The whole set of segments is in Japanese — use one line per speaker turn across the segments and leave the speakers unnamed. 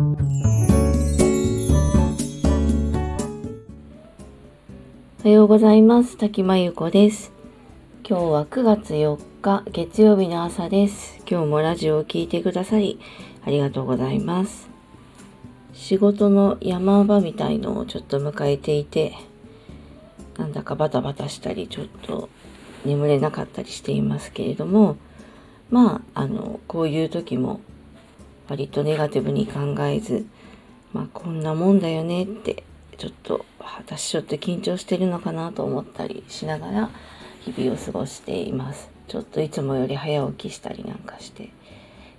おはようございます。滝真由子です。今日は9月4日月曜日の朝です。今日もラジオを聴いてくださりありがとうございます。仕事の山場みたいのをちょっと迎えていてなんだかバタバタしたりちょっと眠れなかったりしていますけれどもまああのこういう時も割とネガティブに考えずまあこんなもんだよねってちょっと私ちょっと緊張してるのかなと思ったりしながら日々を過ごしています。ちょっといつもより早起きしたりなんかして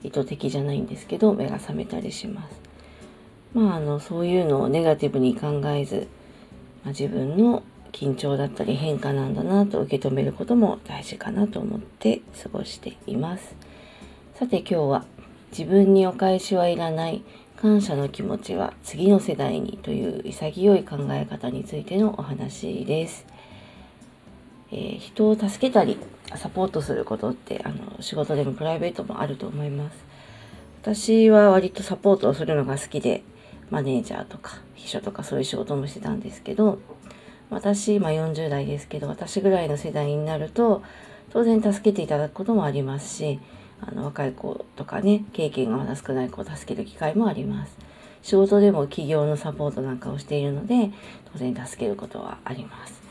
意図的じゃないんですけど目が覚めたりします。まあ、あのそういうのをネガティブに考えず、まあ、自分の緊張だったり変化なんだなと受け止めることも大事かなと思って過ごしています。さて今日は自分にお返しはいらない感謝の気持ちは次の世代にという潔い考え方についてのお話です、えー、人を助けたりサポートすることってあの仕事でもプライベートもあると思います。私は割とサポートをするのが好きでマネージャーとか秘書とかそういう仕事もしてたんですけど私今40代ですけど私ぐらいの世代になると当然助けていただくこともありますしあの若い子とかね経験がまだ少ない子を助ける機会もあります。仕事でも企業のサポートなんかをしているので当然助けることはあります。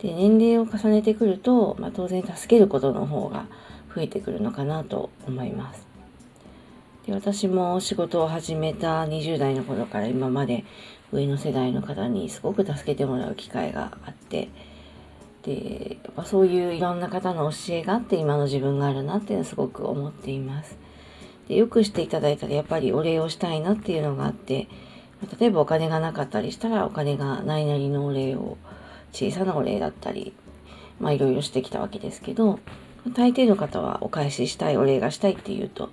で年齢を重ねてくると、まあ、当然助けることの方が増えてくるのかなと思います。で私も仕事を始めた20代の頃から今まで上の世代の方にすごく助けてもらう機会があってでやっぱそういういろんな方の教えがあって今の自分があるなっていうのはすごく思っています。でよくしていただいたらやっぱりお礼をしたいなっていうのがあって例えばお金がなかったりしたらお金がないなりのお礼を小さなお礼だったりまあいろいろしてきたわけですけど大抵の方はお返ししたいお礼がしたいっていうと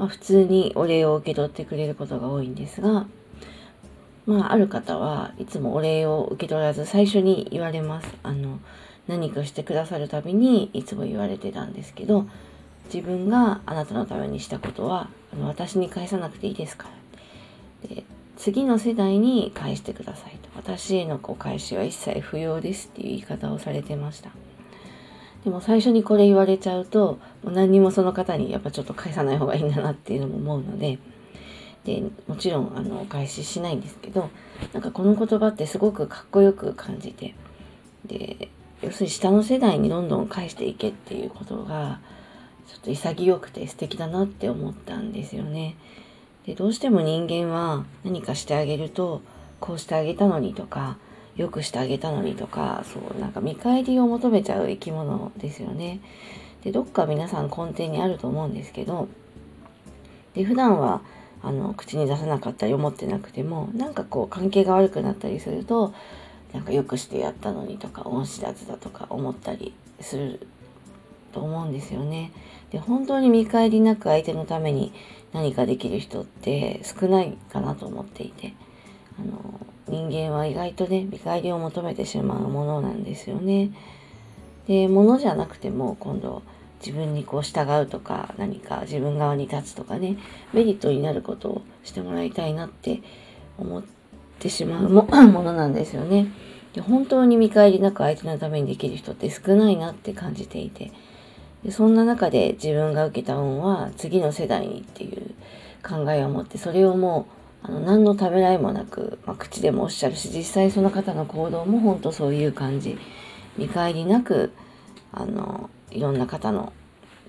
まあ、普通にお礼を受け取ってくれることが多いんですが、まあ、ある方はいつもお礼を受け取らず最初に言われます。あの何かしてくださるたびにいつも言われてたんですけど自分があなたのためにしたことはあの私に返さなくていいですからで次の世代に返してくださいと私へのお返しは一切不要ですっていう言い方をされてました。でも最初にこれ言われちゃうともう何にもその方にやっぱちょっと返さない方がいいんだなっていうのも思うのででもちろんあのお返ししないんですけどなんかこの言葉ってすごくかっこよく感じてで要するに下の世代にどんどん返していけっていうことがちょっと潔くて素敵だなって思ったんですよね。でどうしても人間は何かしてあげるとこうしてあげたのにとか良くしてあげたのにとかそうなんか見返りを求めちゃう生き物ですよね。でどっか皆さん根底にあると思うんですけどで普段はあの口に出さなかったり思ってなくてもなんかこう関係が悪くなったりするとなんかよくしてやったのにとか恩知らずだとか思ったりすると思うんですよね。で本当に見返りなく相手のために何かできる人って少ないかなと思っていてあの人間は意外とね見返りを求めてしまうものなんですよね。で物じゃなくても今度自分にこう従うとか何か自分側に立つとかねメリットになることをしてもらいたいなって思っててしまう。ものなんですよね。で本当に見返りなく相手のためにできる人って少ないなって感じていて。でそんな中で自分が受けた恩は次の世代にっていう考えを持ってそれをもうあの何のためらいもなく、まあ、口でもおっしゃるし実際その方の行動も本当そういう感じ。見返りなくあのいろんな方の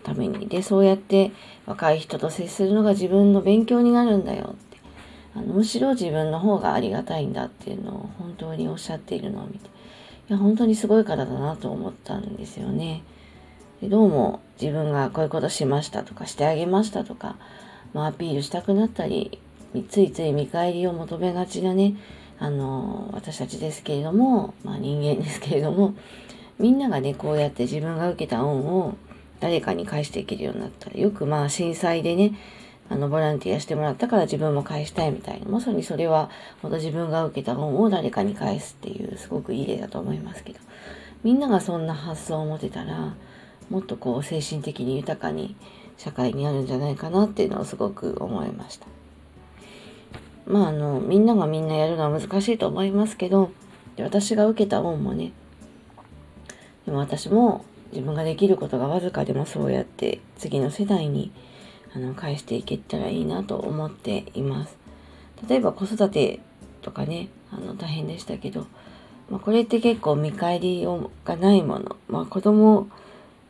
ために。でそうやって若い人と接するのが自分の勉強になるんだよ。っあのむしろ自分の方がありがたいんだっていうのを本当におっしゃっているのを見ていや本当にすごい方だなと思ったんですよね。でどうも自分がこういうことしましたとかしてあげましたとか、まあ、アピールしたくなったりついつい見返りを求めがちなね、あの、私たちですけれども、まあ人間ですけれども、みんながね、こうやって自分が受けた恩を誰かに返していけるようになったら、よくまあ震災でね、あの、ボランティアしてもらったから自分も返したいみたいな、まさにそれは、本当自分が受けた恩を誰かに返すっていう、すごくいい例だと思いますけど、みんながそんな発想を持てたら、もっとこう精神的に豊かに社会にあるんじゃないかなっていうのをすごく思いました。まああのみんながみんなやるのは難しいと思いますけどで私が受けた恩もねでも私も自分ができることがわずかでもそうやって次の世代にあの返していけたらいいなと思っています。例えば子育てとかねあの大変でしたけど、まあ、これって結構見返りをがないもの、まあ、子供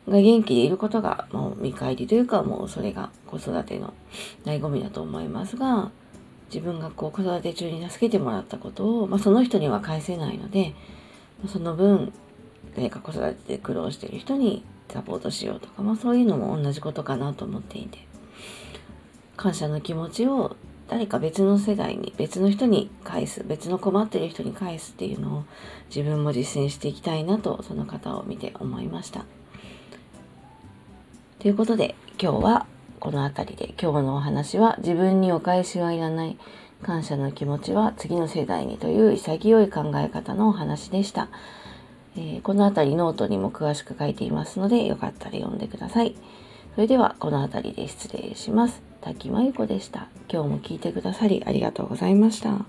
が元気でいることがもう見返りというかもうそれが子育ての醍醐味だと思いますが自分がこう子育て中に助けてもらったことを、まあ、その人には返せないのでその分誰か子育てで苦労してる人にサポートしようとか、まあ、そういうのも同じことかなと思っていて感謝の気持ちを誰か別の世代に別の人に返す別の困ってる人に返すっていうのを自分も実践していきたいなとその方を見て思いました。ということで今日はこの辺りで今日のお話は自分にお返しはいらない感謝の気持ちは次の世代にという潔い考え方のお話でした。えー、この辺りノートにも詳しく書いていますのでよかったら読んでください。それではこの辺りで失礼します。滝真由子でした。今日も聞いてくださりありがとうございました。